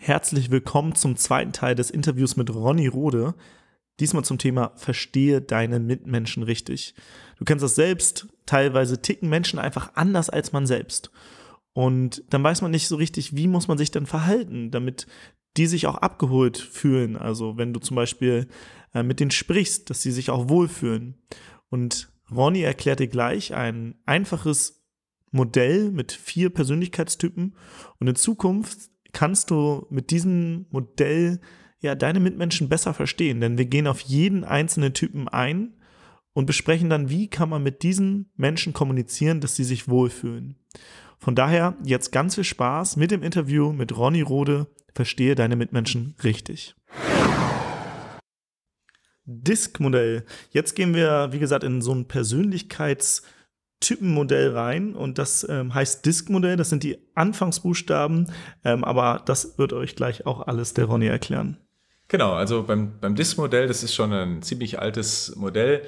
Herzlich willkommen zum zweiten Teil des Interviews mit Ronny Rode. Diesmal zum Thema Verstehe deine Mitmenschen richtig. Du kennst das selbst, teilweise ticken Menschen einfach anders als man selbst. Und dann weiß man nicht so richtig, wie muss man sich denn verhalten, damit die sich auch abgeholt fühlen. Also wenn du zum Beispiel äh, mit denen sprichst, dass sie sich auch wohlfühlen. Und Ronny erklärt dir gleich ein einfaches Modell mit vier Persönlichkeitstypen. Und in Zukunft kannst du mit diesem Modell ja deine Mitmenschen besser verstehen, denn wir gehen auf jeden einzelnen Typen ein und besprechen dann, wie kann man mit diesen Menschen kommunizieren, dass sie sich wohlfühlen. Von daher jetzt ganz viel Spaß mit dem Interview mit Ronny Rode. Verstehe deine Mitmenschen richtig. Disk-Modell. Jetzt gehen wir, wie gesagt, in so ein Persönlichkeits- Typenmodell rein und das ähm, heißt Disk-Modell. Das sind die Anfangsbuchstaben, ähm, aber das wird euch gleich auch alles der Ronny erklären. Genau, also beim, beim Disk-Modell, das ist schon ein ziemlich altes Modell.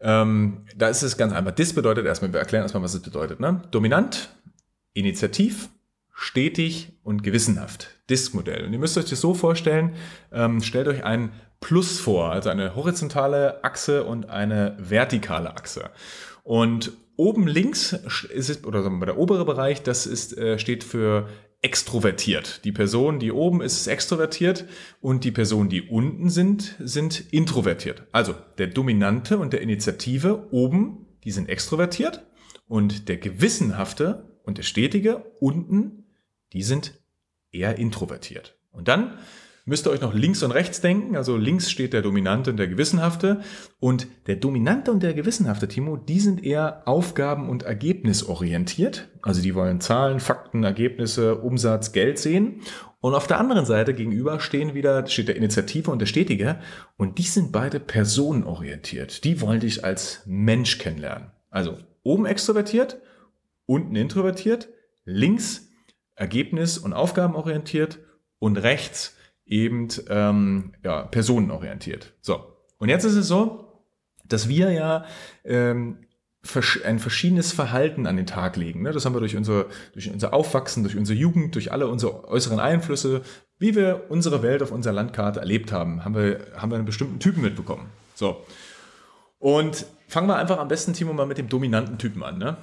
Ähm, da ist es ganz einfach. Disk bedeutet erstmal, wir erklären erstmal, was es bedeutet. Ne? Dominant, initiativ, stetig und gewissenhaft. Disk-Modell. Und ihr müsst euch das so vorstellen, ähm, stellt euch ein Plus vor, also eine horizontale Achse und eine vertikale Achse. Und Oben links ist es, oder sagen wir mal, der obere Bereich, das ist, äh, steht für extrovertiert. Die Person, die oben ist, ist extrovertiert und die Personen, die unten sind, sind introvertiert. Also der Dominante und der Initiative oben, die sind extrovertiert und der Gewissenhafte und der Stetige unten, die sind eher introvertiert. Und dann müsst ihr euch noch links und rechts denken. Also links steht der Dominante und der Gewissenhafte. Und der Dominante und der Gewissenhafte, Timo, die sind eher aufgaben- und ergebnisorientiert. Also die wollen Zahlen, Fakten, Ergebnisse, Umsatz, Geld sehen. Und auf der anderen Seite gegenüber stehen wieder, steht der Initiative und der Stetige. Und die sind beide personenorientiert. Die wollen dich als Mensch kennenlernen. Also oben extrovertiert, unten introvertiert, links ergebnis- und aufgabenorientiert und rechts eben ähm, ja, personenorientiert. So, und jetzt ist es so, dass wir ja ähm, ein verschiedenes Verhalten an den Tag legen. Ne? Das haben wir durch unser, durch unser Aufwachsen, durch unsere Jugend, durch alle unsere äußeren Einflüsse, wie wir unsere Welt auf unserer Landkarte erlebt haben, haben wir, haben wir einen bestimmten Typen mitbekommen. So. Und fangen wir einfach am besten, Timo, mal mit dem dominanten Typen an. Ne?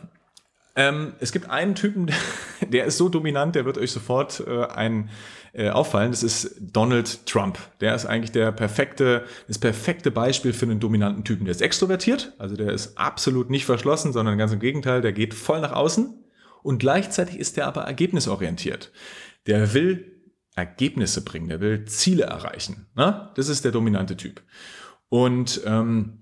Ähm, es gibt einen Typen, der ist so dominant, der wird euch sofort äh, ein, äh, auffallen. Das ist Donald Trump. Der ist eigentlich der perfekte, das perfekte Beispiel für einen dominanten Typen. Der ist extrovertiert, also der ist absolut nicht verschlossen, sondern ganz im Gegenteil, der geht voll nach außen. Und gleichzeitig ist der aber ergebnisorientiert. Der will Ergebnisse bringen, der will Ziele erreichen. Ne? Das ist der dominante Typ. Und ähm,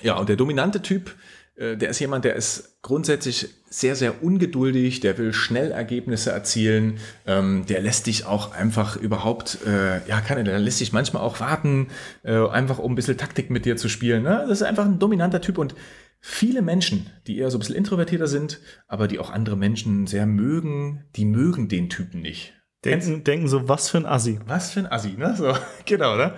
ja, und der dominante Typ, der ist jemand, der ist grundsätzlich sehr, sehr ungeduldig, der will schnell Ergebnisse erzielen, ähm, der lässt dich auch einfach überhaupt, äh, ja, kann er, der lässt dich manchmal auch warten, äh, einfach um ein bisschen Taktik mit dir zu spielen. Ne? Das ist einfach ein dominanter Typ und viele Menschen, die eher so ein bisschen introvertierter sind, aber die auch andere Menschen sehr mögen, die mögen den Typen nicht. Denken, denken so, was für ein Assi. Was für ein Assi, ne? So, genau, ne?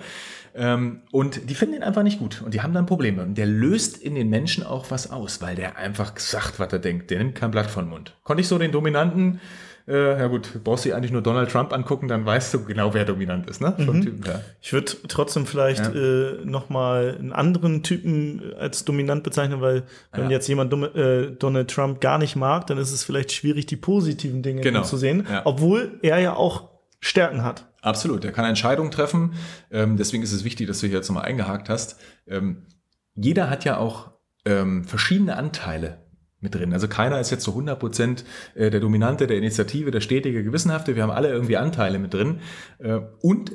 Ähm, und die finden ihn einfach nicht gut und die haben dann Probleme. Und der löst in den Menschen auch was aus, weil der einfach sagt, was er denkt. Der nimmt kein Blatt von Mund. Konnte ich so den Dominanten, äh, ja gut, brauchst du eigentlich nur Donald Trump angucken, dann weißt du genau, wer dominant ist. Ne? Mhm. Typen, ja. Ich würde trotzdem vielleicht ja. äh, nochmal einen anderen Typen als dominant bezeichnen, weil wenn ja. jetzt jemand äh, Donald Trump gar nicht mag, dann ist es vielleicht schwierig, die positiven Dinge genau. zu sehen, ja. obwohl er ja auch Stärken hat. Absolut, er kann Entscheidungen treffen. Ähm, deswegen ist es wichtig, dass du hier jetzt nochmal eingehakt hast. Ähm, jeder hat ja auch ähm, verschiedene Anteile mit drin. Also keiner ist jetzt zu 100 Prozent äh, der Dominante, der Initiative, der stetige, gewissenhafte. Wir haben alle irgendwie Anteile mit drin. Äh, und,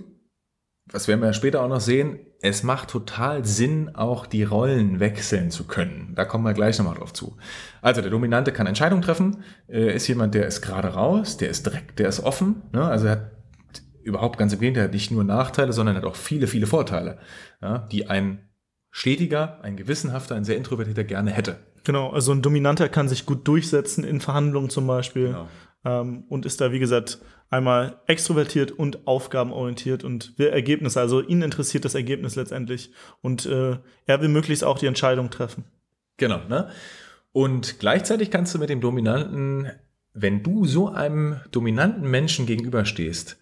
was werden wir später auch noch sehen, es macht total Sinn, auch die Rollen wechseln zu können. Da kommen wir gleich nochmal drauf zu. Also der Dominante kann Entscheidungen treffen, äh, ist jemand, der ist gerade raus, der ist direkt, der ist offen. Ne? Also er hat überhaupt ganz im Gegenteil, nicht nur Nachteile, sondern hat auch viele, viele Vorteile, ja, die ein stetiger, ein gewissenhafter, ein sehr introvertierter gerne hätte. Genau, also ein Dominanter kann sich gut durchsetzen in Verhandlungen zum Beispiel genau. ähm, und ist da, wie gesagt, einmal extrovertiert und aufgabenorientiert und will Ergebnisse. Also ihn interessiert das Ergebnis letztendlich und äh, er will möglichst auch die Entscheidung treffen. Genau, ne? Und gleichzeitig kannst du mit dem Dominanten, wenn du so einem dominanten Menschen gegenüberstehst,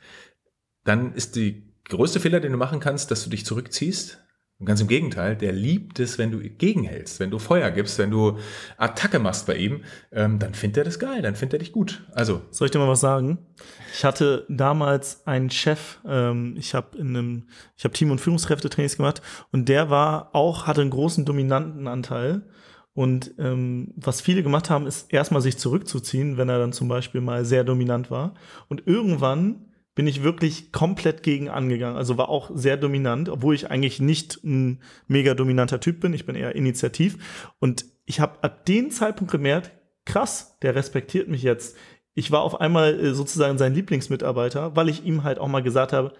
dann ist die größte Fehler, den du machen kannst, dass du dich zurückziehst und ganz im Gegenteil, der liebt es, wenn du gegenhältst, wenn du Feuer gibst, wenn du Attacke machst bei ihm, ähm, dann findet er das geil, dann findet er dich gut. Also. Soll ich dir mal was sagen? Ich hatte damals einen Chef, ähm, ich habe in einem, ich habe Team- und Führungskräftetrainings gemacht und der war auch, hatte einen großen dominanten Anteil. Und ähm, was viele gemacht haben, ist erstmal sich zurückzuziehen, wenn er dann zum Beispiel mal sehr dominant war. Und irgendwann bin ich wirklich komplett gegen angegangen. Also war auch sehr dominant, obwohl ich eigentlich nicht ein mega dominanter Typ bin. Ich bin eher initiativ. Und ich habe ab dem Zeitpunkt gemerkt, krass, der respektiert mich jetzt. Ich war auf einmal äh, sozusagen sein Lieblingsmitarbeiter, weil ich ihm halt auch mal gesagt habe,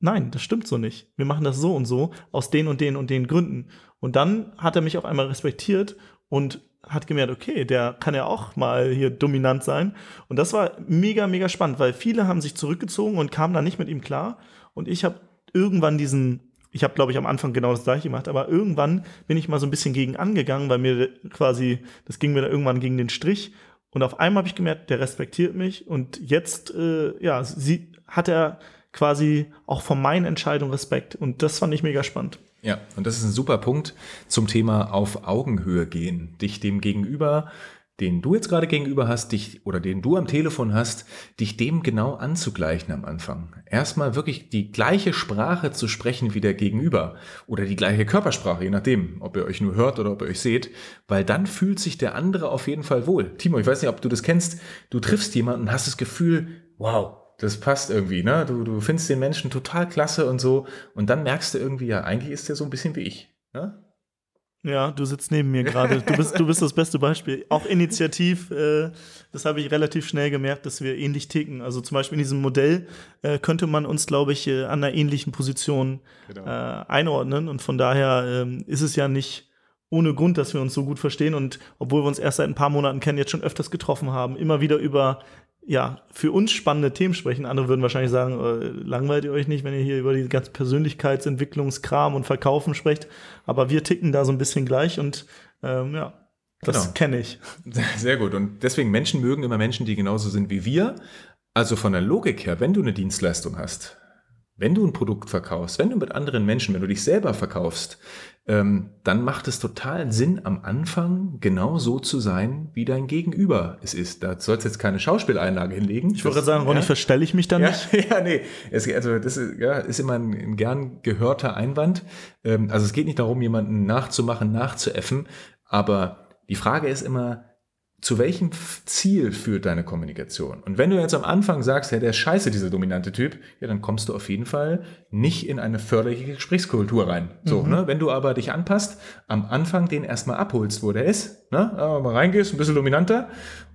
nein, das stimmt so nicht. Wir machen das so und so aus den und den und den Gründen. Und dann hat er mich auf einmal respektiert und hat gemerkt, okay, der kann ja auch mal hier dominant sein. Und das war mega, mega spannend, weil viele haben sich zurückgezogen und kamen dann nicht mit ihm klar. Und ich habe irgendwann diesen, ich habe, glaube ich, am Anfang genau das gleiche gemacht, aber irgendwann bin ich mal so ein bisschen gegen angegangen, weil mir quasi, das ging mir dann irgendwann gegen den Strich. Und auf einmal habe ich gemerkt, der respektiert mich. Und jetzt, äh, ja, sie, hat er quasi auch von meinen Entscheidungen Respekt. Und das fand ich mega spannend. Ja, und das ist ein super Punkt zum Thema auf Augenhöhe gehen. Dich dem Gegenüber, den du jetzt gerade gegenüber hast, dich oder den du am Telefon hast, dich dem genau anzugleichen am Anfang. Erstmal wirklich die gleiche Sprache zu sprechen wie der Gegenüber oder die gleiche Körpersprache, je nachdem, ob ihr euch nur hört oder ob ihr euch seht, weil dann fühlt sich der andere auf jeden Fall wohl. Timo, ich weiß nicht, ob du das kennst. Du triffst jemanden und hast das Gefühl, wow, das passt irgendwie, ne? Du, du findest den Menschen total klasse und so. Und dann merkst du irgendwie, ja, eigentlich ist der so ein bisschen wie ich. Ne? Ja, du sitzt neben mir gerade. Du bist, du bist das beste Beispiel. Auch initiativ, äh, das habe ich relativ schnell gemerkt, dass wir ähnlich ticken. Also zum Beispiel in diesem Modell äh, könnte man uns, glaube ich, äh, an einer ähnlichen Position genau. äh, einordnen. Und von daher ähm, ist es ja nicht ohne Grund, dass wir uns so gut verstehen. Und obwohl wir uns erst seit ein paar Monaten kennen, jetzt schon öfters getroffen haben, immer wieder über ja, für uns spannende Themen sprechen. Andere würden wahrscheinlich sagen, äh, langweilt ihr euch nicht, wenn ihr hier über die ganze Persönlichkeitsentwicklungskram und Verkaufen sprecht. Aber wir ticken da so ein bisschen gleich und ähm, ja, das genau. kenne ich. Sehr gut. Und deswegen Menschen mögen immer Menschen, die genauso sind wie wir. Also von der Logik her, wenn du eine Dienstleistung hast, wenn du ein Produkt verkaufst, wenn du mit anderen Menschen, wenn du dich selber verkaufst, ähm, dann macht es total Sinn, am Anfang genau so zu sein, wie dein Gegenüber es ist. Da sollst jetzt keine Schauspieleinlage hinlegen. Ich wollte sagen, Ronny, ja? verstelle ich mich dann ja, nicht? Ja, nee. Es, also das ist, ja, ist immer ein, ein gern gehörter Einwand. Ähm, also es geht nicht darum, jemanden nachzumachen, nachzuäffen, aber die Frage ist immer, zu welchem Ziel führt deine Kommunikation? Und wenn du jetzt am Anfang sagst, ja, der ist scheiße, dieser dominante Typ, ja, dann kommst du auf jeden Fall nicht in eine förderliche Gesprächskultur rein. So, mhm. ne? Wenn du aber dich anpasst, am Anfang den erstmal abholst, wo der ist, ne? Aber mal reingehst, ein bisschen dominanter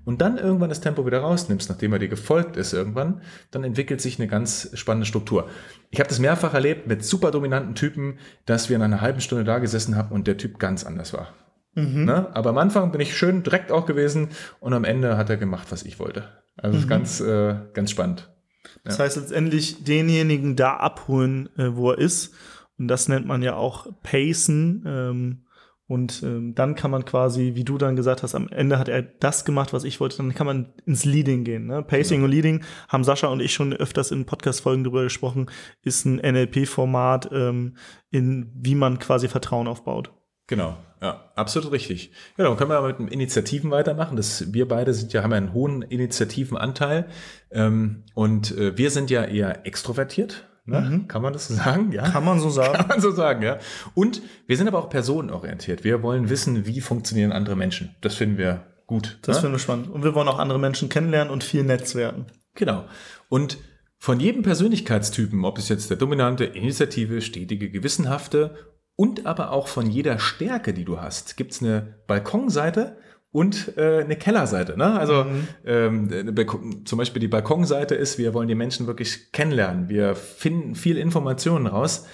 und dann irgendwann das Tempo wieder rausnimmst, nachdem er dir gefolgt ist irgendwann, dann entwickelt sich eine ganz spannende Struktur. Ich habe das mehrfach erlebt mit super dominanten Typen, dass wir in einer halben Stunde da gesessen haben und der Typ ganz anders war. Mhm. Ne? Aber am Anfang bin ich schön direkt auch gewesen und am Ende hat er gemacht, was ich wollte. Also mhm. ist ganz, äh, ganz spannend. Ja. Das heißt letztendlich denjenigen da abholen, äh, wo er ist. Und das nennt man ja auch Pacen. Ähm, und ähm, dann kann man quasi, wie du dann gesagt hast, am Ende hat er das gemacht, was ich wollte, dann kann man ins Leading gehen. Ne? Pacing ja. und Leading haben Sascha und ich schon öfters in Podcast-Folgen drüber gesprochen, ist ein NLP-Format, ähm, in wie man quasi Vertrauen aufbaut. Genau, ja, absolut richtig. Ja, dann können wir mit den Initiativen weitermachen. Das, wir beide sind ja, haben ja einen hohen Initiativenanteil ähm, und äh, wir sind ja eher extrovertiert. Ne? Mhm. Kann man das so sagen? Ja. Kann man so sagen. Kann man so sagen, ja. Und wir sind aber auch personenorientiert. Wir wollen wissen, wie funktionieren andere Menschen. Das finden wir gut. Das ne? finden wir spannend. Und wir wollen auch andere Menschen kennenlernen und viel netzwerken. Genau. Und von jedem Persönlichkeitstypen, ob es jetzt der dominante, initiative, stetige, gewissenhafte und aber auch von jeder Stärke, die du hast, gibt's eine Balkonseite und äh, eine Kellerseite. Ne? Also mhm. ähm, zum Beispiel die Balkonseite ist, wir wollen die Menschen wirklich kennenlernen. Wir finden viel Informationen raus.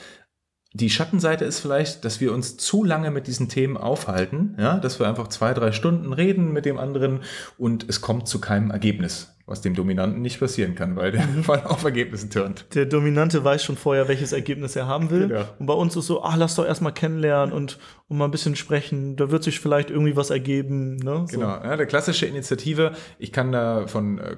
Die Schattenseite ist vielleicht, dass wir uns zu lange mit diesen Themen aufhalten, ja, dass wir einfach zwei, drei Stunden reden mit dem anderen und es kommt zu keinem Ergebnis. was dem Dominanten nicht passieren kann, weil der voll auf Ergebnissen turnt. Der Dominante weiß schon vorher, welches Ergebnis er haben will. Genau. Und bei uns ist so, ah, lass doch erstmal kennenlernen und, und mal ein bisschen sprechen. Da wird sich vielleicht irgendwie was ergeben. Ne? So. Genau, ja, der klassische Initiative, ich kann da von äh,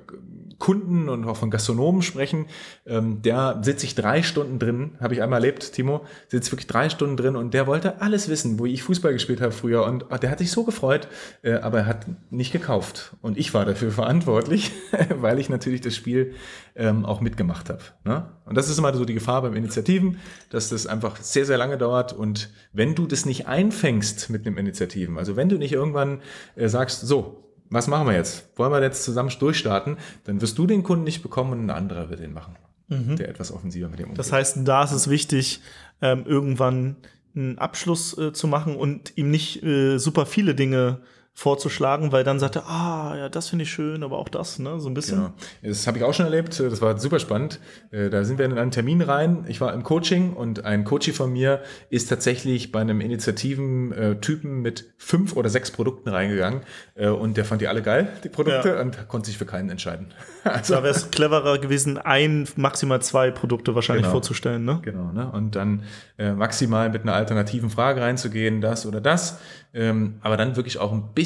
Kunden und auch von Gastronomen sprechen, ähm, der sitze ich drei Stunden drin, habe ich einmal erlebt, Timo, sitzt wirklich drei Stunden drin und der wollte alles wissen, wo ich Fußball gespielt habe früher und ah, der hat sich so gefreut, äh, aber er hat nicht gekauft und ich war dafür verantwortlich, weil ich natürlich das Spiel ähm, auch mitgemacht habe. Ne? Und das ist immer so die Gefahr beim Initiativen, dass das einfach sehr, sehr lange dauert und wenn du das nicht einfängst mit einem Initiativen, also wenn du nicht irgendwann äh, sagst, so, was machen wir jetzt? Wollen wir jetzt zusammen durchstarten? Dann wirst du den Kunden nicht bekommen und ein anderer wird den machen, der etwas offensiver mit dem umgeht. Das heißt, da ist es wichtig, ähm, irgendwann einen Abschluss äh, zu machen und ihm nicht äh, super viele Dinge vorzuschlagen, weil dann sagt er, ah, ja, das finde ich schön, aber auch das, ne, so ein bisschen. Genau. Das habe ich auch schon erlebt. Das war super spannend. Äh, Da sind wir in einen Termin rein. Ich war im Coaching und ein Coachie von mir ist tatsächlich bei einem initiativen äh, Typen mit fünf oder sechs Produkten reingegangen äh, und der fand die alle geil, die Produkte, Ja. und konnte sich für keinen entscheiden. Also, Da wäre es cleverer gewesen, ein, maximal zwei Produkte wahrscheinlich Genau. vorzustellen, ne? Genau, ne? Und dann äh, maximal mit einer alternativen Frage reinzugehen, das oder das. Ähm, aber dann wirklich auch ein bisschen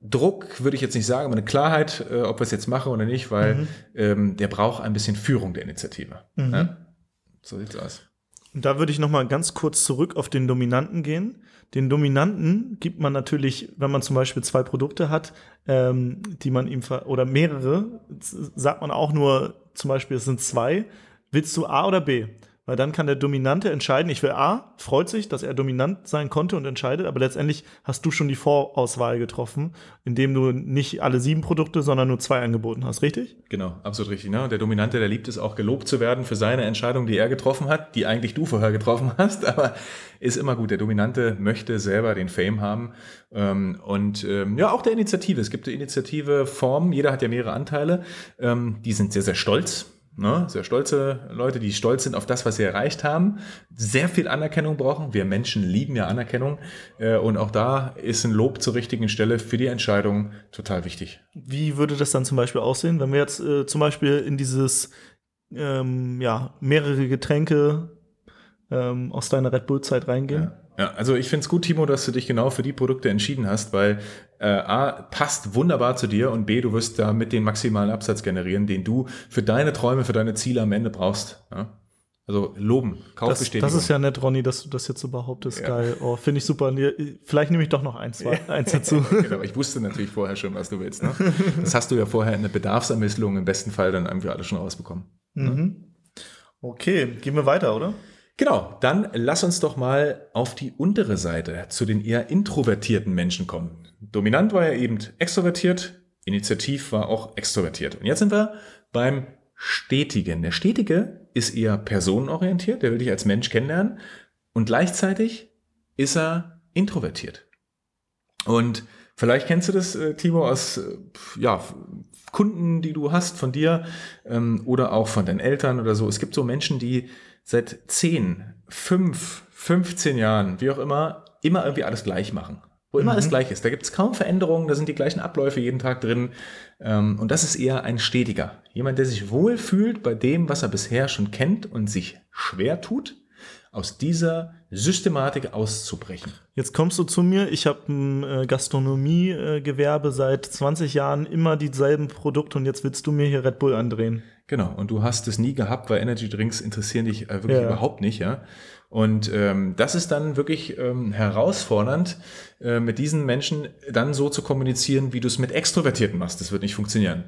Druck, würde ich jetzt nicht sagen, aber eine Klarheit, äh, ob wir es jetzt machen oder nicht, weil ähm, der braucht ein bisschen Führung der Initiative. Ja? So sieht's aus. Und da würde ich noch mal ganz kurz zurück auf den Dominanten gehen. Den Dominanten gibt man natürlich, wenn man zum Beispiel zwei Produkte hat, ähm, die man ihm oder mehrere, sagt man auch nur zum Beispiel, es sind zwei. Willst du A oder B? Weil dann kann der Dominante entscheiden, ich will A, freut sich, dass er dominant sein konnte und entscheidet, aber letztendlich hast du schon die Vorauswahl getroffen, indem du nicht alle sieben Produkte, sondern nur zwei angeboten hast, richtig? Genau, absolut richtig. Ne? Der Dominante, der liebt es auch, gelobt zu werden für seine Entscheidung, die er getroffen hat, die eigentlich du vorher getroffen hast, aber ist immer gut. Der Dominante möchte selber den Fame haben. Ähm, und ähm, ja, auch der Initiative. Es gibt die Initiative Form, jeder hat ja mehrere Anteile. Ähm, die sind sehr, sehr stolz. Ne? Sehr stolze Leute, die stolz sind auf das, was sie erreicht haben, sehr viel Anerkennung brauchen. Wir Menschen lieben ja Anerkennung. Äh, und auch da ist ein Lob zur richtigen Stelle für die Entscheidung total wichtig. Wie würde das dann zum Beispiel aussehen, wenn wir jetzt äh, zum Beispiel in dieses, ähm, ja, mehrere Getränke ähm, aus deiner Red Bull-Zeit reingehen? Ja, also ich finde es gut, Timo, dass du dich genau für die Produkte entschieden hast, weil äh, A, passt wunderbar zu dir und B, du wirst damit den maximalen Absatz generieren, den du für deine Träume, für deine Ziele am Ende brauchst. Ja? Also loben, Das, Kaufbestätigung. das ist ja nett, Ronny, dass du das jetzt so behauptest. Geil. Oh, finde ich super. Vielleicht nehme ich doch noch eins, zwei, eins dazu. Genau, aber ich wusste natürlich vorher schon, was du willst. Ne? Das hast du ja vorher in der Bedarfsermittlung im besten Fall dann irgendwie alles schon rausbekommen. Mhm. Okay, gehen wir weiter, oder? Genau, dann lass uns doch mal auf die untere Seite zu den eher introvertierten Menschen kommen. Dominant war ja eben extrovertiert, Initiativ war auch extrovertiert. Und jetzt sind wir beim Stetigen. Der Stetige ist eher personenorientiert, der will dich als Mensch kennenlernen und gleichzeitig ist er introvertiert. Und vielleicht kennst du das, äh, Timo, aus äh, ja, Kunden, die du hast von dir ähm, oder auch von deinen Eltern oder so. Es gibt so Menschen, die seit 10, 5, 15 Jahren, wie auch immer, immer irgendwie alles gleich machen. Wo immer alles gleich ist. Da gibt es kaum Veränderungen, da sind die gleichen Abläufe jeden Tag drin. Ähm, und das ist eher ein Stetiger. Jemand, der sich wohl fühlt bei dem, was er bisher schon kennt und sich schwer tut, aus dieser Systematik auszubrechen. Jetzt kommst du zu mir. Ich habe ein äh, Gastronomiegewerbe seit 20 Jahren, immer dieselben Produkte und jetzt willst du mir hier Red Bull andrehen. Genau, und du hast es nie gehabt, weil Energy Drinks interessieren dich äh, wirklich Ja. überhaupt nicht, ja. Und ähm, das ist dann wirklich ähm, herausfordernd, äh, mit diesen Menschen dann so zu kommunizieren, wie du es mit Extrovertierten machst. Das wird nicht funktionieren.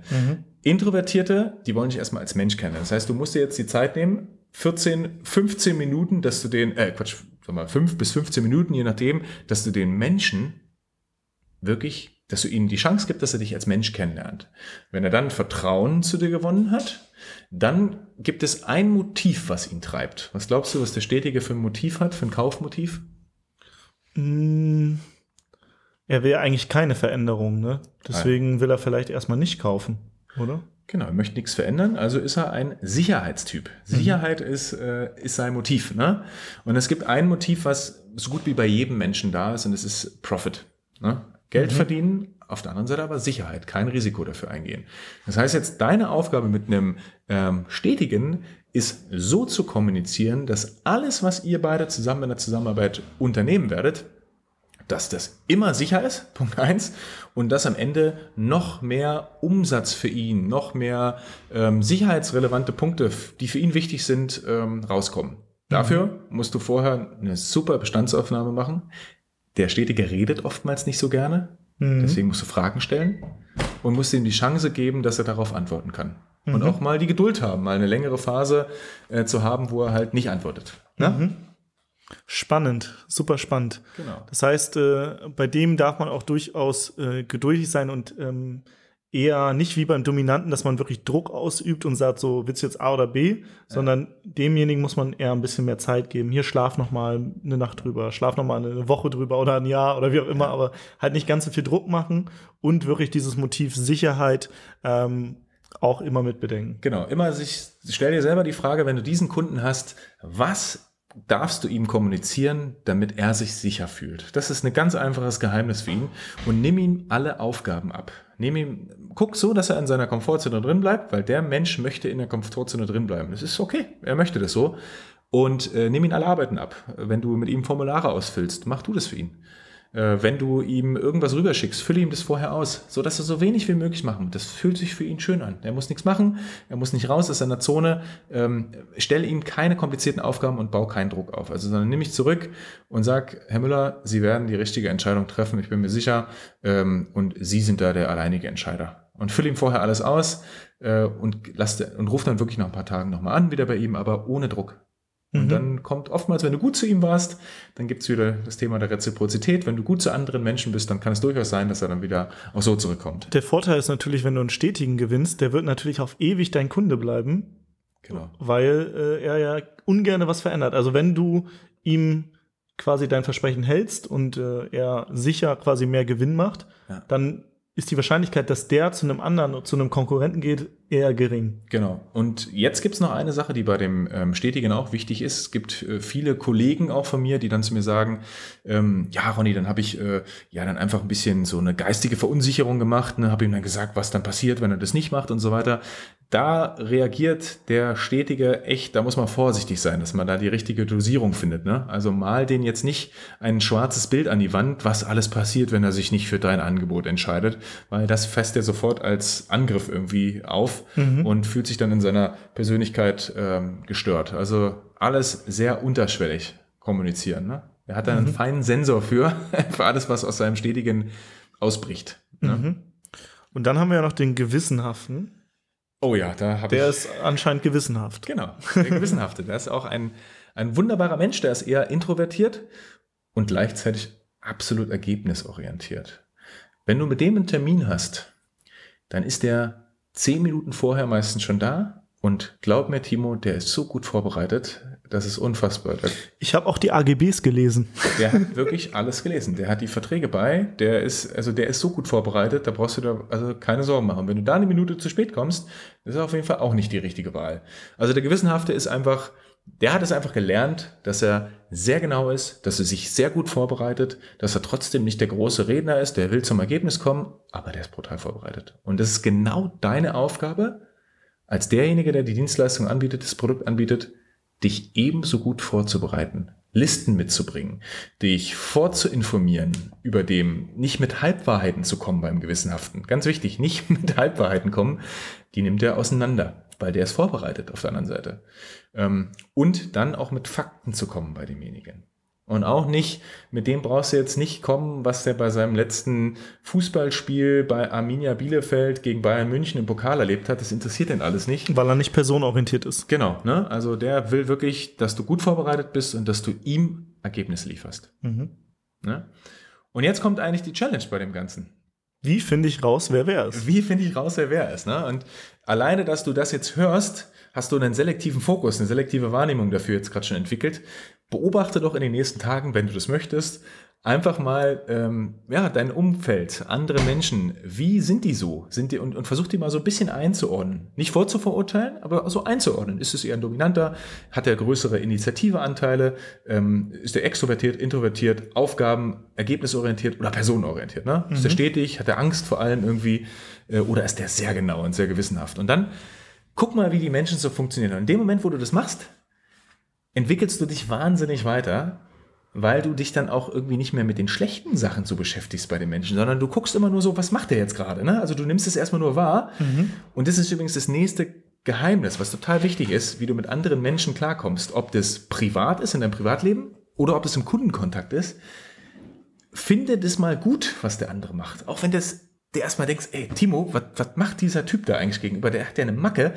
Introvertierte, die wollen dich erstmal als Mensch kennen. Das heißt, du musst dir jetzt die Zeit nehmen, 14, 15 Minuten, dass du den, äh, Quatsch, sag mal, 5 bis 15 Minuten, je nachdem, dass du den Menschen wirklich, dass du ihm die Chance gibst, dass er dich als Mensch kennenlernt. Wenn er dann Vertrauen zu dir gewonnen hat, dann gibt es ein Motiv, was ihn treibt. Was glaubst du, was der Stetige für ein Motiv hat, für ein Kaufmotiv? Mm, Er will eigentlich keine Veränderung, ne? Deswegen will er vielleicht erstmal nicht kaufen, oder? Genau, er möchte nichts verändern, also ist er ein Sicherheitstyp. Sicherheit ist, äh, ist sein Motiv. Ne? Und es gibt ein Motiv, was so gut wie bei jedem Menschen da ist, und das ist Profit. Ne? Geld verdienen auf der anderen Seite aber Sicherheit, kein Risiko dafür eingehen. Das heißt jetzt, deine Aufgabe mit einem ähm, Stetigen ist so zu kommunizieren, dass alles, was ihr beide zusammen in der Zusammenarbeit unternehmen werdet, dass das immer sicher ist, Punkt eins, und dass am Ende noch mehr Umsatz für ihn, noch mehr ähm, sicherheitsrelevante Punkte, die für ihn wichtig sind, ähm, rauskommen. Dafür musst du vorher eine super Bestandsaufnahme machen. Der Stetige redet oftmals nicht so gerne, mhm. deswegen musst du Fragen stellen und musst ihm die Chance geben, dass er darauf antworten kann. Mhm. Und auch mal die Geduld haben, mal eine längere Phase äh, zu haben, wo er halt nicht antwortet. Ne? Mhm. Spannend, super spannend. Genau. Das heißt, äh, bei dem darf man auch durchaus äh, geduldig sein und ähm, eher nicht wie beim Dominanten, dass man wirklich Druck ausübt und sagt, so willst du jetzt A oder B, ja. sondern demjenigen muss man eher ein bisschen mehr Zeit geben. Hier schlaf noch mal eine Nacht drüber, schlaf noch mal eine Woche drüber oder ein Jahr oder wie auch immer, ja. aber halt nicht ganz so viel Druck machen und wirklich dieses Motiv Sicherheit ähm, auch immer mit bedenken. Genau, immer sich, stell dir selber die Frage, wenn du diesen Kunden hast, was darfst du ihm kommunizieren, damit er sich sicher fühlt. Das ist ein ganz einfaches Geheimnis für ihn und nimm ihm alle Aufgaben ab. Nimm ihm, guck so, dass er in seiner Komfortzone drin bleibt, weil der Mensch möchte in der Komfortzone drin bleiben. Das ist okay, er möchte das so. Und äh, nimm ihn alle Arbeiten ab. Wenn du mit ihm Formulare ausfüllst, mach du das für ihn wenn du ihm irgendwas rüberschickst, fülle ihm das vorher aus, so dass er so wenig wie möglich machen. Das fühlt sich für ihn schön an. Er muss nichts machen, er muss nicht raus aus seiner Zone. Ähm, stelle ihm keine komplizierten Aufgaben und bau keinen Druck auf. Also, sondern nimm mich zurück und sag, Herr Müller, Sie werden die richtige Entscheidung treffen. Ich bin mir sicher. Ähm, und Sie sind da der alleinige Entscheider. Und fülle ihm vorher alles aus äh, und, lass, und ruf dann wirklich nach ein paar Tagen nochmal an, wieder bei ihm, aber ohne Druck. Und mhm. dann kommt oftmals, wenn du gut zu ihm warst, dann gibt es wieder das Thema der Reziprozität. Wenn du gut zu anderen Menschen bist, dann kann es durchaus sein, dass er dann wieder auch so zurückkommt. Der Vorteil ist natürlich, wenn du einen stetigen gewinnst, der wird natürlich auf ewig dein Kunde bleiben. Genau. Weil äh, er ja ungern was verändert. Also wenn du ihm quasi dein Versprechen hältst und äh, er sicher quasi mehr Gewinn macht, ja. dann ist die Wahrscheinlichkeit, dass der zu einem anderen, zu einem Konkurrenten geht, eher gering. Genau. Und jetzt gibt's noch eine Sache, die bei dem ähm, Stetigen auch wichtig ist. Es gibt äh, viele Kollegen auch von mir, die dann zu mir sagen, ähm, ja, Ronny, dann habe ich äh, ja dann einfach ein bisschen so eine geistige Verunsicherung gemacht, ne, habe ihm dann gesagt, was dann passiert, wenn er das nicht macht und so weiter da reagiert der Stetige echt, da muss man vorsichtig sein, dass man da die richtige Dosierung findet. Ne? Also mal den jetzt nicht ein schwarzes Bild an die Wand, was alles passiert, wenn er sich nicht für dein Angebot entscheidet, weil das fässt er sofort als Angriff irgendwie auf mhm. und fühlt sich dann in seiner Persönlichkeit ähm, gestört. Also alles sehr unterschwellig kommunizieren. Ne? Er hat da einen mhm. feinen Sensor für, für alles, was aus seinem Stetigen ausbricht. Ne? Mhm. Und dann haben wir ja noch den Gewissenhaften. Oh ja, da habe ich. Der ist anscheinend gewissenhaft. Genau, der Gewissenhafte. der ist auch ein, ein wunderbarer Mensch, der ist eher introvertiert und gleichzeitig absolut ergebnisorientiert. Wenn du mit dem einen Termin hast, dann ist der zehn Minuten vorher meistens schon da und glaub mir, Timo, der ist so gut vorbereitet, das ist unfassbar. Ich habe auch die AGBs gelesen. Der hat wirklich alles gelesen. Der hat die Verträge bei. Der ist, also der ist so gut vorbereitet, da brauchst du da also keine Sorgen machen. Wenn du da eine Minute zu spät kommst, das ist auf jeden Fall auch nicht die richtige Wahl. Also der Gewissenhafte ist einfach, der hat es einfach gelernt, dass er sehr genau ist, dass er sich sehr gut vorbereitet, dass er trotzdem nicht der große Redner ist, der will zum Ergebnis kommen, aber der ist brutal vorbereitet. Und das ist genau deine Aufgabe, als derjenige, der die Dienstleistung anbietet, das Produkt anbietet, dich ebenso gut vorzubereiten, Listen mitzubringen, dich vorzuinformieren über dem, nicht mit Halbwahrheiten zu kommen beim Gewissenhaften. Ganz wichtig, nicht mit Halbwahrheiten kommen, die nimmt er auseinander, weil der ist vorbereitet auf der anderen Seite. Ähm, und dann auch mit Fakten zu kommen bei demjenigen. Und auch nicht, mit dem brauchst du jetzt nicht kommen, was der bei seinem letzten Fußballspiel bei Arminia Bielefeld gegen Bayern München im Pokal erlebt hat. Das interessiert den alles nicht. Weil er nicht personenorientiert ist. Genau, ne? Also der will wirklich, dass du gut vorbereitet bist und dass du ihm Ergebnisse lieferst. Mhm. Ne? Und jetzt kommt eigentlich die Challenge bei dem Ganzen. Wie finde ich raus, wer wer ist? Wie finde ich raus, wer wer ist? Ne? Und alleine, dass du das jetzt hörst, hast du einen selektiven Fokus, eine selektive Wahrnehmung dafür jetzt gerade schon entwickelt, beobachte doch in den nächsten Tagen, wenn du das möchtest, einfach mal ähm, ja, dein Umfeld, andere Menschen, wie sind die so? Sind die, und, und versuch die mal so ein bisschen einzuordnen. Nicht vorzuverurteilen, aber so einzuordnen. Ist es eher ein Dominanter? Hat er größere Initiativeanteile? Ähm, ist er extrovertiert, introvertiert, Aufgaben, ergebnisorientiert oder personenorientiert? Ne? Mhm. Ist er stetig? Hat er Angst vor allem irgendwie? Äh, oder ist der sehr genau und sehr gewissenhaft? Und dann guck mal, wie die Menschen so funktionieren. Und in dem Moment, wo du das machst, entwickelst du dich wahnsinnig weiter weil du dich dann auch irgendwie nicht mehr mit den schlechten Sachen so beschäftigst bei den Menschen, sondern du guckst immer nur so, was macht der jetzt gerade? Ne? Also du nimmst es erstmal nur wahr. Mhm. Und das ist übrigens das nächste Geheimnis, was total wichtig ist, wie du mit anderen Menschen klarkommst. Ob das privat ist in deinem Privatleben oder ob das im Kundenkontakt ist. Finde das mal gut, was der andere macht. Auch wenn das der erstmal denkst, ey, Timo, was macht dieser Typ da eigentlich gegenüber? Der hat ja eine Macke.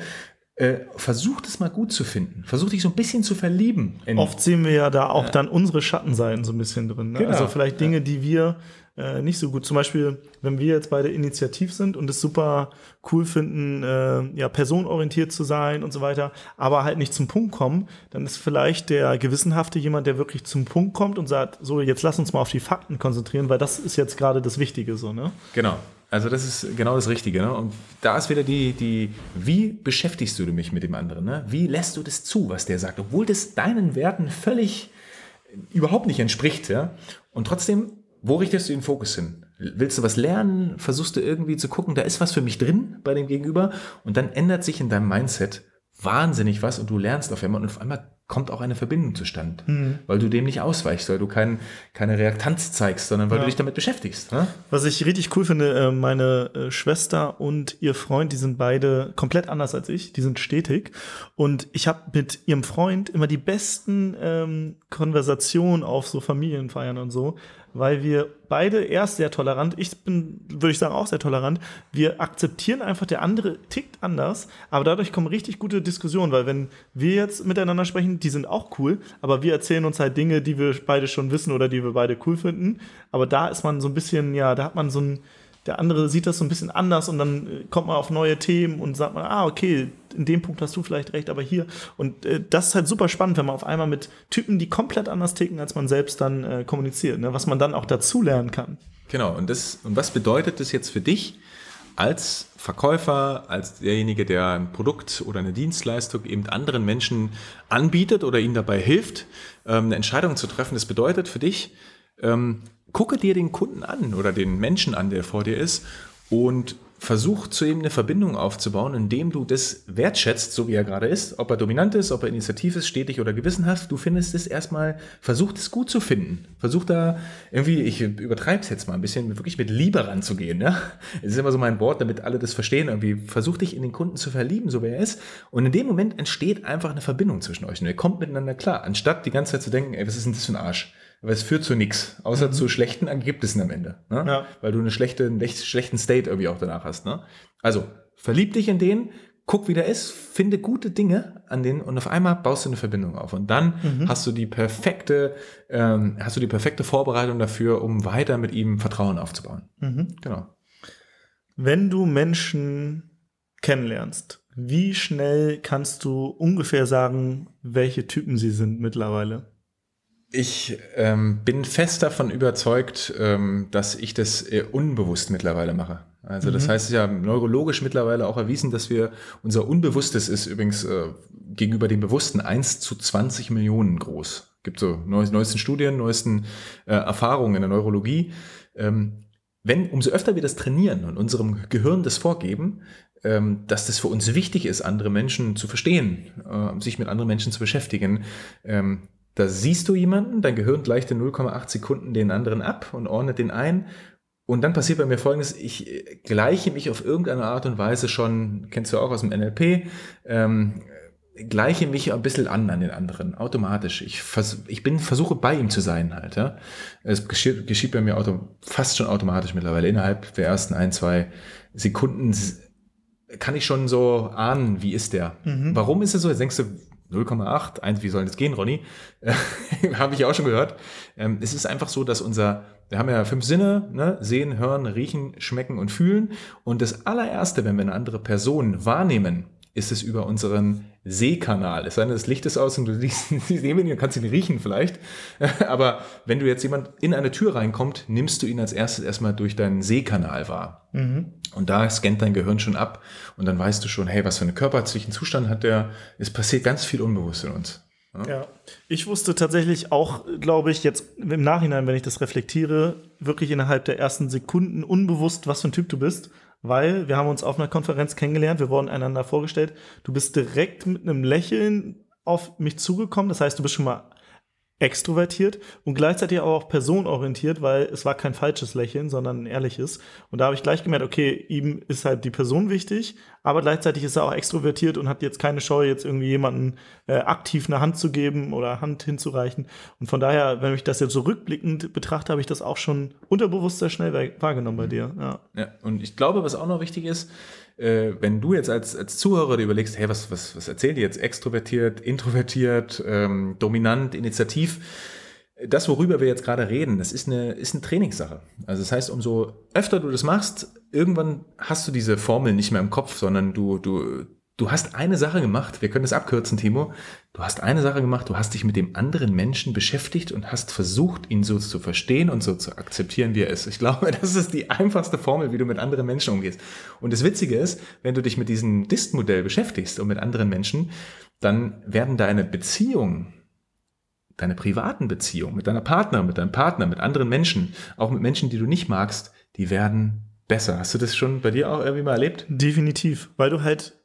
Äh, versuch das mal gut zu finden. Versuch dich so ein bisschen zu verlieben. Oft sehen wir ja da auch ja. dann unsere Schattenseiten so ein bisschen drin. Ne? Genau. Also vielleicht Dinge, ja. die wir äh, nicht so gut. Zum Beispiel, wenn wir jetzt beide initiativ sind und es super cool finden, äh, ja, personenorientiert zu sein und so weiter, aber halt nicht zum Punkt kommen, dann ist vielleicht der Gewissenhafte jemand, der wirklich zum Punkt kommt und sagt, so, jetzt lass uns mal auf die Fakten konzentrieren, weil das ist jetzt gerade das Wichtige so, ne? Genau. Also das ist genau das Richtige. Ne? Und da ist wieder die, die, wie beschäftigst du dich mit dem anderen? Ne? Wie lässt du das zu, was der sagt, obwohl das deinen Werten völlig überhaupt nicht entspricht. Ja? Und trotzdem, wo richtest du den Fokus hin? Willst du was lernen? Versuchst du irgendwie zu gucken, da ist was für mich drin bei dem Gegenüber? Und dann ändert sich in deinem Mindset wahnsinnig was und du lernst auf einmal und auf einmal kommt auch eine Verbindung zustande, mhm. weil du dem nicht ausweichst, weil du kein, keine Reaktanz zeigst, sondern weil ja. du dich damit beschäftigst. Ne? Was ich richtig cool finde, äh, meine äh, Schwester und ihr Freund, die sind beide komplett anders als ich, die sind stetig und ich habe mit ihrem Freund immer die besten ähm, Konversationen auf so Familienfeiern und so, weil wir beide erst sehr tolerant, ich bin, würde ich sagen, auch sehr tolerant. Wir akzeptieren einfach, der andere tickt anders, aber dadurch kommen richtig gute Diskussionen, weil wenn wir jetzt miteinander sprechen, die sind auch cool, aber wir erzählen uns halt Dinge, die wir beide schon wissen oder die wir beide cool finden. Aber da ist man so ein bisschen, ja, da hat man so ein, der andere sieht das so ein bisschen anders und dann äh, kommt man auf neue Themen und sagt man, ah, okay, in dem Punkt hast du vielleicht recht, aber hier. Und äh, das ist halt super spannend, wenn man auf einmal mit Typen, die komplett anders ticken, als man selbst dann äh, kommuniziert, ne? was man dann auch dazu lernen kann. Genau, und, das, und was bedeutet das jetzt für dich als Verkäufer, als derjenige, der ein Produkt oder eine Dienstleistung eben anderen Menschen anbietet oder ihnen dabei hilft, ähm, eine Entscheidung zu treffen? Das bedeutet für dich, ähm, gucke dir den Kunden an oder den Menschen an, der vor dir ist und versuch zu ihm eine Verbindung aufzubauen, indem du das wertschätzt, so wie er gerade ist, ob er dominant ist, ob er initiativ ist, stetig oder gewissenhaft. Du findest es erstmal, versuch es gut zu finden. Versuch da irgendwie, ich übertreibe es jetzt mal ein bisschen, wirklich mit Liebe ranzugehen. Ja? Es ist immer so mein Wort, damit alle das verstehen. Irgendwie versuch dich in den Kunden zu verlieben, so wie er ist. Und in dem Moment entsteht einfach eine Verbindung zwischen euch. Und ihr kommt miteinander klar, anstatt die ganze Zeit zu denken, ey, was ist denn das für ein Arsch? Aber es führt zu nichts, außer mhm. zu schlechten Ergebnissen am Ende. Ne? Ja. Weil du einen schlechten State irgendwie auch danach hast. Ne? Also, verlieb dich in den, guck, wie der ist, finde gute Dinge an denen und auf einmal baust du eine Verbindung auf. Und dann mhm. hast du die perfekte, ähm, hast du die perfekte Vorbereitung dafür, um weiter mit ihm Vertrauen aufzubauen. Mhm. Genau. Wenn du Menschen kennenlernst, wie schnell kannst du ungefähr sagen, welche Typen sie sind mittlerweile? Ich ähm, bin fest davon überzeugt, ähm, dass ich das äh, unbewusst mittlerweile mache. Also das mhm. heißt ja neurologisch mittlerweile auch erwiesen, dass wir unser Unbewusstes ist übrigens äh, gegenüber dem Bewussten 1 zu 20 Millionen groß. Gibt so neu, neuesten Studien, neuesten äh, Erfahrungen in der Neurologie. Ähm, wenn, umso öfter wir das trainieren und unserem Gehirn das vorgeben, ähm, dass das für uns wichtig ist, andere Menschen zu verstehen, äh, sich mit anderen Menschen zu beschäftigen, ähm, da siehst du jemanden, dein Gehirn gleicht in 0,8 Sekunden den anderen ab und ordnet den ein. Und dann passiert bei mir folgendes, ich äh, gleiche mich auf irgendeine Art und Weise schon, kennst du auch aus dem NLP, ähm, gleiche mich ein bisschen an an den anderen, automatisch. Ich, vers ich bin, versuche bei ihm zu sein halt. Ja? Es geschieht, geschieht bei mir auto fast schon automatisch mittlerweile. Innerhalb der ersten ein, zwei Sekunden kann ich schon so ahnen, wie ist der. Mhm. Warum ist es so? Jetzt denkst du, 0,8, 1, wie soll das gehen, Ronny? Habe ich auch schon gehört. Ähm, es ist einfach so, dass unser, wir haben ja fünf Sinne, ne? sehen, hören, riechen, schmecken und fühlen. Und das allererste, wenn wir eine andere Person wahrnehmen, ist es über unseren Sehkanal. Es sei denn, das Licht ist aus und du siehst neben ihn, kannst ihn riechen vielleicht. Aber wenn du jetzt jemand in eine Tür reinkommt, nimmst du ihn als erstes erstmal durch deinen Sehkanal wahr. Mhm. Und da scannt dein Gehirn schon ab und dann weißt du schon, hey, was für einen körperzlichen Zustand hat der? Es passiert ganz viel unbewusst in uns. Ja. ja. Ich wusste tatsächlich auch, glaube ich, jetzt im Nachhinein, wenn ich das reflektiere, wirklich innerhalb der ersten Sekunden unbewusst, was für ein Typ du bist weil wir haben uns auf einer Konferenz kennengelernt, wir wurden einander vorgestellt. Du bist direkt mit einem Lächeln auf mich zugekommen. Das heißt, du bist schon mal extrovertiert und gleichzeitig auch personenorientiert, weil es war kein falsches Lächeln, sondern ein ehrliches. Und da habe ich gleich gemerkt, okay, ihm ist halt die Person wichtig, aber gleichzeitig ist er auch extrovertiert und hat jetzt keine Scheu, jetzt irgendwie jemanden äh, aktiv eine Hand zu geben oder Hand hinzureichen. Und von daher, wenn ich das jetzt so rückblickend betrachte, habe ich das auch schon unterbewusst sehr schnell wahrgenommen bei dir. Ja. ja, und ich glaube, was auch noch wichtig ist, äh, wenn du jetzt als, als Zuhörer dir überlegst, hey, was, was, was erzählt die jetzt? Extrovertiert, introvertiert, ähm, dominant, initiativ. Das, worüber wir jetzt gerade reden, das ist eine, ist eine Trainingssache. Also das heißt, umso öfter du das machst, irgendwann hast du diese Formel nicht mehr im Kopf, sondern du, du, du hast eine Sache gemacht, wir können das abkürzen, Timo. Du hast eine Sache gemacht, du hast dich mit dem anderen Menschen beschäftigt und hast versucht, ihn so zu verstehen und so zu akzeptieren, wie er ist. Ich glaube, das ist die einfachste Formel, wie du mit anderen Menschen umgehst. Und das Witzige ist, wenn du dich mit diesem Dist-Modell beschäftigst und mit anderen Menschen, dann werden deine Beziehungen, deine privaten Beziehungen mit deiner Partnerin, mit deinem Partner, mit anderen Menschen, auch mit Menschen, die du nicht magst, die werden besser. Hast du das schon bei dir auch irgendwie mal erlebt? Definitiv, weil du halt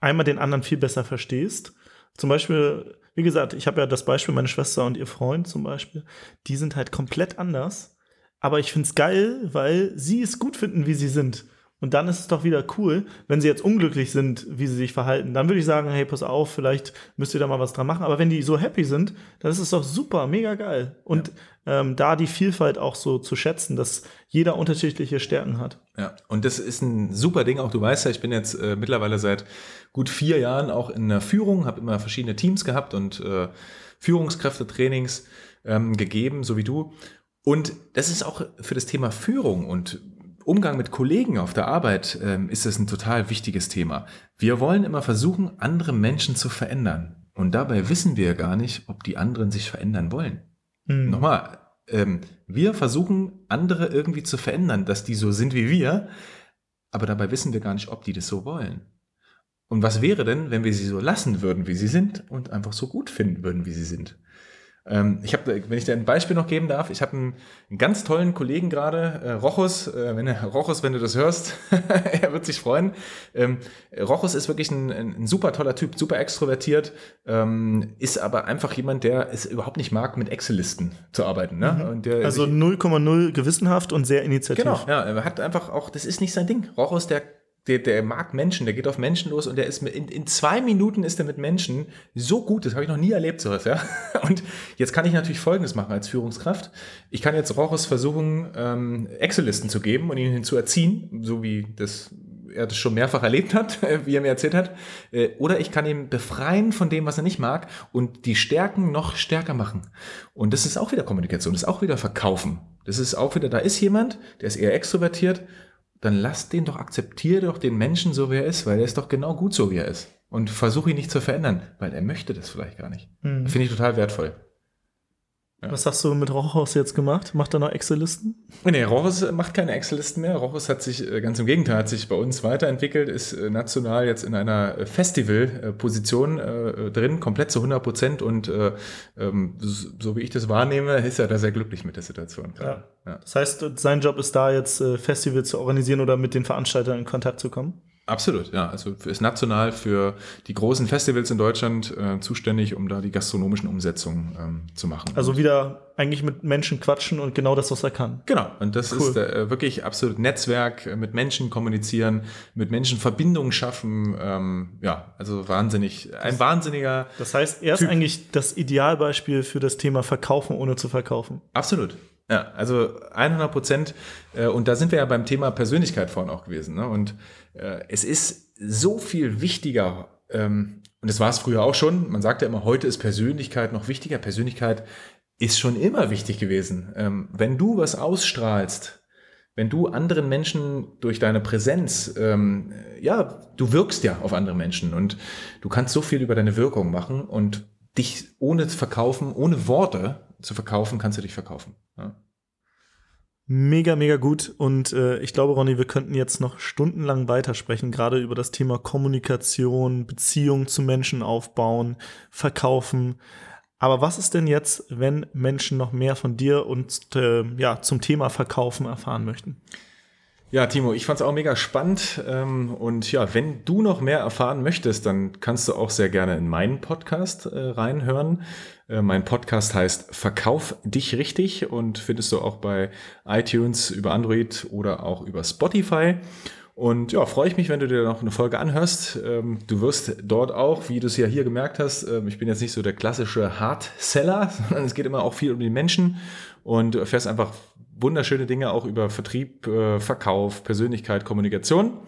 einmal den anderen viel besser verstehst. Zum Beispiel, wie gesagt, ich habe ja das Beispiel, meine Schwester und ihr Freund zum Beispiel, die sind halt komplett anders. Aber ich finde es geil, weil sie es gut finden, wie sie sind. Und dann ist es doch wieder cool, wenn sie jetzt unglücklich sind, wie sie sich verhalten. Dann würde ich sagen, hey, pass auf, vielleicht müsst ihr da mal was dran machen. Aber wenn die so happy sind, dann ist es doch super, mega geil. Und ja. ähm, da die Vielfalt auch so zu schätzen, dass jeder unterschiedliche Stärken hat. Ja, und das ist ein super Ding. Auch du weißt ja, ich bin jetzt äh, mittlerweile seit gut vier Jahren auch in der Führung, habe immer verschiedene Teams gehabt und äh, Führungskräftetrainings ähm, gegeben, so wie du. Und das ist auch für das Thema Führung und Umgang mit Kollegen auf der Arbeit ähm, ist es ein total wichtiges Thema. Wir wollen immer versuchen, andere Menschen zu verändern. Und dabei wissen wir gar nicht, ob die anderen sich verändern wollen. Mhm. Nochmal, ähm, wir versuchen, andere irgendwie zu verändern, dass die so sind wie wir, aber dabei wissen wir gar nicht, ob die das so wollen. Und was wäre denn, wenn wir sie so lassen würden, wie sie sind und einfach so gut finden würden, wie sie sind? Ähm, ich habe, wenn ich dir ein Beispiel noch geben darf, ich habe einen, einen, ganz tollen Kollegen gerade, äh, Rochus, äh, wenn Rochus, wenn du das hörst, er wird sich freuen. Ähm, Rochus ist wirklich ein, ein, super toller Typ, super extrovertiert, ähm, ist aber einfach jemand, der es überhaupt nicht mag, mit Excel-Listen zu arbeiten. Ne? Mhm. Also 0,0 gewissenhaft und sehr initiativ. Genau, ja, er hat einfach auch, das ist nicht sein Ding. Rochus, der der, der mag Menschen, der geht auf Menschen los und der ist in, in zwei Minuten ist er mit Menschen so gut, das habe ich noch nie erlebt, sowas, ja. Und jetzt kann ich natürlich Folgendes machen als Führungskraft. Ich kann jetzt Rochus versuchen, ähm, Excel-Listen zu geben und ihn zu erziehen, so wie das er das schon mehrfach erlebt hat, wie er mir erzählt hat. Äh, oder ich kann ihn befreien von dem, was er nicht mag und die Stärken noch stärker machen. Und das ist auch wieder Kommunikation, das ist auch wieder Verkaufen. Das ist auch wieder, da ist jemand, der ist eher extrovertiert dann lass den doch, akzeptiere doch den Menschen so, wie er ist, weil er ist doch genau gut so, wie er ist. Und versuche ihn nicht zu verändern, weil er möchte das vielleicht gar nicht. Mhm. Finde ich total wertvoll. Ja. Was hast du mit Rochus jetzt gemacht? Macht er noch Excel-Listen? Nee, Rochus macht keine Excel-Listen mehr. Rochus hat sich, äh, ganz im Gegenteil, hat sich bei uns weiterentwickelt, ist äh, national jetzt in einer äh, Festival-Position drin, komplett zu 100 Prozent und ähm, so wie ich das wahrnehme, ist er da sehr glücklich mit der Situation. Ja. ja. Das heißt, sein Job ist da jetzt Festivals zu organisieren oder mit den Veranstaltern in Kontakt zu kommen? Absolut, ja. Also ist national für die großen Festivals in Deutschland äh, zuständig, um da die gastronomischen Umsetzungen ähm, zu machen. Also wieder eigentlich mit Menschen quatschen und genau das, was er kann. Genau. Und das cool. ist äh, wirklich absolut Netzwerk, äh, mit Menschen kommunizieren, mit Menschen Verbindungen schaffen. Ähm, ja, also wahnsinnig, ein das, wahnsinniger. Das heißt, er ist typ. eigentlich das Idealbeispiel für das Thema Verkaufen ohne zu verkaufen. Absolut. Ja, also 100 Prozent. Äh, und da sind wir ja beim Thema Persönlichkeit vorhin auch gewesen. Ne? Und äh, es ist so viel wichtiger, ähm, und das war es früher auch schon, man sagt ja immer, heute ist Persönlichkeit noch wichtiger. Persönlichkeit ist schon immer wichtig gewesen. Ähm, wenn du was ausstrahlst, wenn du anderen Menschen durch deine Präsenz, ähm, ja, du wirkst ja auf andere Menschen und du kannst so viel über deine Wirkung machen und dich ohne Verkaufen, ohne Worte zu verkaufen, kannst du dich verkaufen. Ja. Mega, mega gut. Und äh, ich glaube, Ronny, wir könnten jetzt noch stundenlang weitersprechen, gerade über das Thema Kommunikation, Beziehung zu Menschen aufbauen, verkaufen. Aber was ist denn jetzt, wenn Menschen noch mehr von dir und äh, ja, zum Thema Verkaufen erfahren möchten? Ja, Timo, ich fand es auch mega spannend. Ähm, und ja, wenn du noch mehr erfahren möchtest, dann kannst du auch sehr gerne in meinen Podcast äh, reinhören. Äh, mein Podcast heißt Verkauf dich richtig und findest du auch bei iTunes über Android oder auch über Spotify. Und ja, freue ich mich, wenn du dir noch eine Folge anhörst. Ähm, du wirst dort auch, wie du es ja hier gemerkt hast, ähm, ich bin jetzt nicht so der klassische Hardseller, sondern es geht immer auch viel um die Menschen und erfährst einfach wunderschöne Dinge auch über Vertrieb, äh, Verkauf, Persönlichkeit, Kommunikation.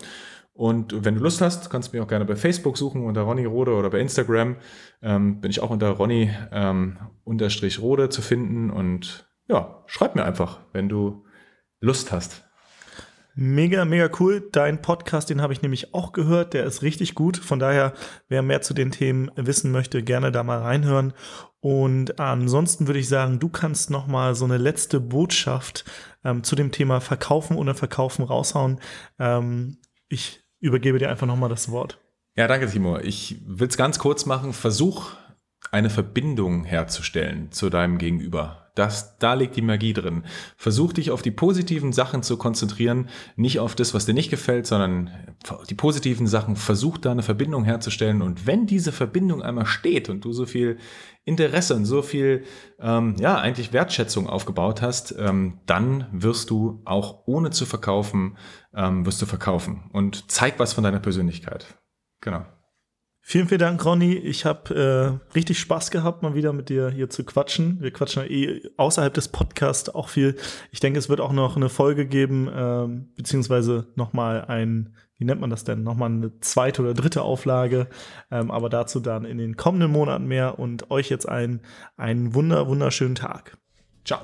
Und wenn du Lust hast, kannst du mich auch gerne bei Facebook suchen unter Ronny Rode oder bei Instagram ähm, bin ich auch unter Ronny ähm, unterstrich Rode zu finden. Und ja, schreib mir einfach, wenn du Lust hast. Mega, mega cool. Dein Podcast, den habe ich nämlich auch gehört. Der ist richtig gut. Von daher, wer mehr zu den Themen wissen möchte, gerne da mal reinhören. Und ansonsten würde ich sagen, du kannst noch mal so eine letzte Botschaft ähm, zu dem Thema Verkaufen oder Verkaufen raushauen. Ähm, ich übergebe dir einfach noch mal das Wort. Ja, danke, Timo. Ich will es ganz kurz machen. Versuch eine Verbindung herzustellen zu deinem Gegenüber. Das, da liegt die Magie drin. Versuch dich auf die positiven Sachen zu konzentrieren, nicht auf das, was dir nicht gefällt, sondern die positiven Sachen. Versuch da eine Verbindung herzustellen. Und wenn diese Verbindung einmal steht und du so viel Interesse und so viel, ähm, ja, eigentlich Wertschätzung aufgebaut hast, ähm, dann wirst du auch ohne zu verkaufen, ähm, wirst du verkaufen. Und zeig was von deiner Persönlichkeit. Genau. Vielen, vielen Dank, Ronny. Ich habe äh, richtig Spaß gehabt, mal wieder mit dir hier zu quatschen. Wir quatschen eh außerhalb des Podcasts auch viel. Ich denke, es wird auch noch eine Folge geben, äh, beziehungsweise nochmal ein, wie nennt man das denn? Nochmal eine zweite oder dritte Auflage. Ähm, aber dazu dann in den kommenden Monaten mehr und euch jetzt einen, einen wunder, wunderschönen Tag. Ciao.